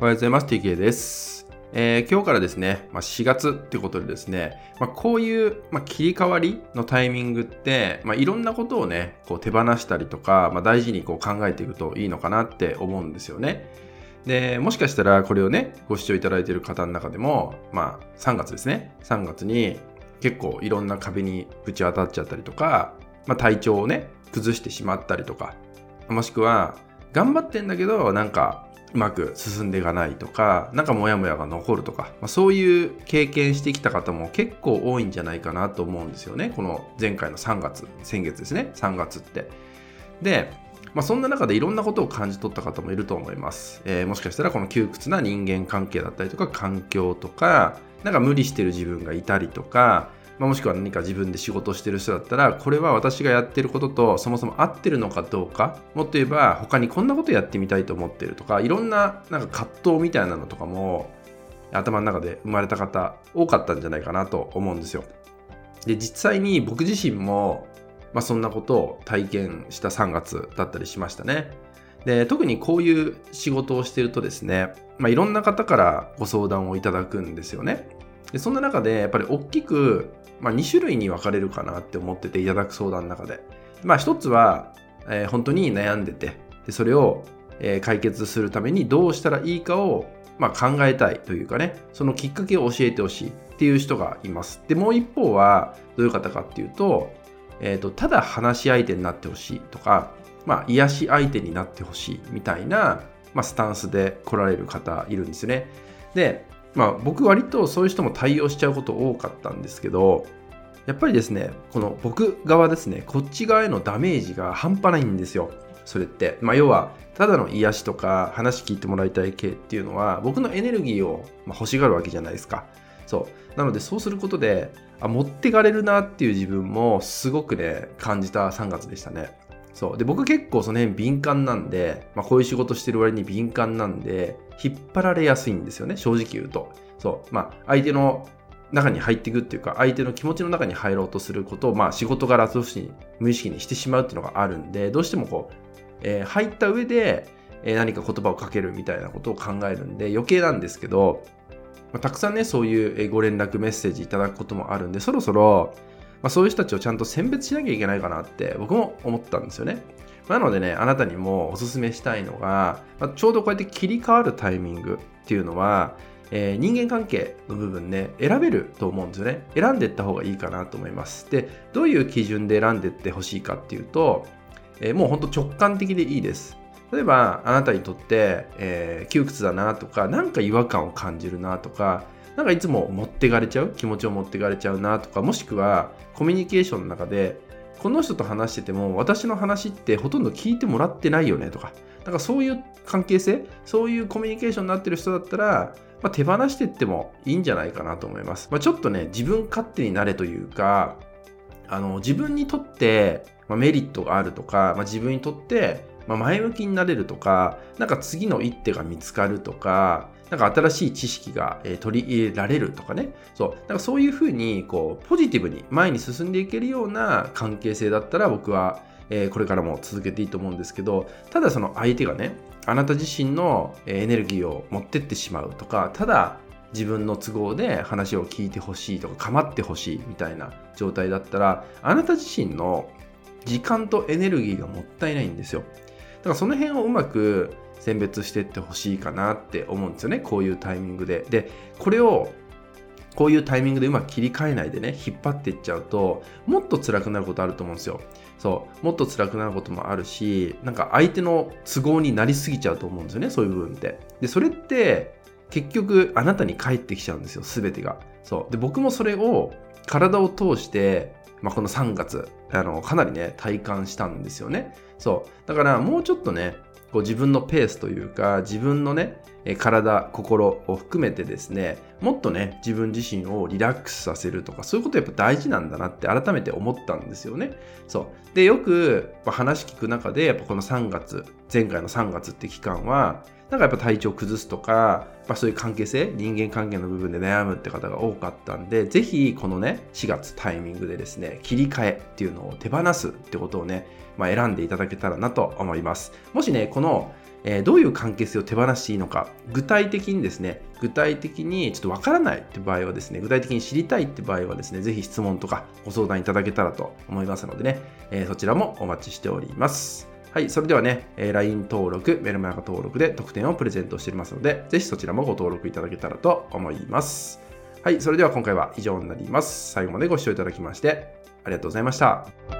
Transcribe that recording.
おはようございます。TK です。えー今日からですね、まあ、4月ってことでですね、まあ、こういう、まあ、切り替わりのタイミングって、ま、いろんなことをね、こう手放したりとか、ま、大事にこう考えていくといいのかなって思うんですよね。で、もしかしたらこれをね、ご視聴いただいている方の中でも、まあ、3月ですね。3月に結構いろんな壁にぶち当たっちゃったりとか、ま、体調をね、崩してしまったりとか、もしくは、頑張ってんだけど、なんか、うまく進んでいかないとか、なんかモヤモヤが残るとか、まあ、そういう経験してきた方も結構多いんじゃないかなと思うんですよね。この前回の3月、先月ですね、3月って。で、まあ、そんな中でいろんなことを感じ取った方もいると思います。えーもしかしたらこの窮屈な人間関係だったりとか環境とか、なんか無理してる自分がいたりとか、まあ、もしくは何か自分で仕事をしてる人だったら、これは私がやってることとそもそも合ってるのかどうか、もっと言えば他にこんなことやってみたいと思ってるとか、いろんななんか葛藤みたいなのとかも頭の中で生まれた方多かったんじゃないかなと思うんですよ。で、実際に僕自身も、まあ、そんなことを体験した3月だったりしましたね。で、特にこういう仕事をしてるとですね、まあ、いろんな方からご相談をいただくんですよね。で、そんな中でやっぱり大きく、まあ、2種類に分かれるかなって思ってていただく相談の中で。まあ、一つは、えー本当に悩んでて、でそれを、えー解決するためにどうしたらいいかを、まあ、考えたいというかね、そのきっかけを教えてほしいっていう人がいます。で、もう一方はどういう方かっていうと、えーと、ただ話し相手になってほしいとか、まあ、癒し相手になってほしいみたいな、まあ、スタンスで来られる方いるんですね。で、まあ、僕割とそういう人も対応しちゃうこと多かったんですけど、やっぱりですね、この僕側ですね、こっち側へのダメージが半端ないんですよ。それって。まあ、要は、ただの癒しとか話聞いてもらいたい系っていうのは、僕のエネルギーを欲しがるわけじゃないですか。そう。なので、そうすることで、あ、持ってかれるなっていう自分もすごくね、感じた3月でしたね。そう。で、僕結構その辺敏感なんで、まあ、こういう仕事してる割に敏感なんで、引っ張られやすいんですよね、正直言うと。そう。まあ、相手の中に入っていくっていうか、相手の気持ちの中に入ろうとすることを、まあ、仕事柄として無意識にしてしまうっていうのがあるんで、どうしてもこう、えー入った上で、えー何か言葉をかけるみたいなことを考えるんで、余計なんですけど、まあ、たくさんね、そういうご連絡メッセージいただくこともあるんで、そろそろ、まあ、そういう人たちをちゃんと選別しなきゃいけないかなって僕も思ったんですよね。なのでね、あなたにもおすすめしたいのが、まあ、ちょうどこうやって切り替わるタイミングっていうのは、えー人間関係の部分ね、選べると思うんですよね。選んでいった方がいいかなと思います。で、どういう基準で選んでいってほしいかっていうと、えーもう本当直感的でいいです。例えば、あなたにとって、えー窮屈だなとか、なんか違和感を感じるなとか、なんかいつも持ってかれちゃう？気持ちを持ってかれちゃうなとか、もしくはコミュニケーションの中で、この人と話してても、私の話ってほとんど聞いてもらってないよねとか、なんかそういう関係性、そういうコミュニケーションになってる人だったら、まあ、手放してってもいいんじゃないかなと思います。まあ、ちょっとね、自分勝手になれというか、あの自分にとって、まあ、メリットがあるとか、まあ、自分にとって、まあ、前向きになれるとか、なんか次の一手が見つかるとか、なんか新しい知識が、取り入れられるとかね。そう。なんかそういうふうに、こう、ポジティブに前に進んでいけるような関係性だったら僕は、えーこれからも続けていいと思うんですけど、ただその相手がね、あなた自身のエネルギーを持ってってしまうとか、ただ自分の都合で話を聞いてほしいとか構ってほしいみたいな状態だったらあなた自身の時間とエネルギーがもったいないんですよからその辺をうまく選別していってほしいかなって思うんですよね。こういうタイミングで。でこれをこういうタイミングでうまく切り替えないでね引っ張っていっちゃうともっと辛くなることあると思うんですよ。そう。もっと辛くなることもあるしなんか相手の都合になりすぎちゃうと思うんですよねそういう部分って。でそれって結局あなたに返ってきちゃうんですよ全てが。そう。で僕もそれを体を通して、まあ、この3月あのかなりね体感したんですよね。そう。だからもうちょっとねこう自分のペースというか自分のね体心を含めてですねもっとね自分自身をリラックスさせるとかそういうことやっぱ大事なんだなって改めて思ったんですよね。そう。でよく話聞く中でやっぱこの3月前回の3月って期間はなんかやっぱ体調崩すとか、まあ、そういう関係性人間関係の部分で悩むって方が多かったんでぜひこのね4月タイミングでですね切り替えっていうのを手放すってことをね、まあ、選んでいただけたらなと思いますもしねこのえー、どういう関係性を手放していいのか、具体的にですね、具体的にちょっとわからないって場合はですね、具体的に知りたいって場合はですね、ぜひ質問とかご相談いただけたらと思いますのでね、えー、そちらもお待ちしております。はい、それではね、え LINE 登録、メルマガ登録で特典をプレゼントしておりますので、ぜひそちらもご登録いただけたらと思います。はい、それでは今回は以上になります。最後までご視聴いただきまして、ありがとうございました。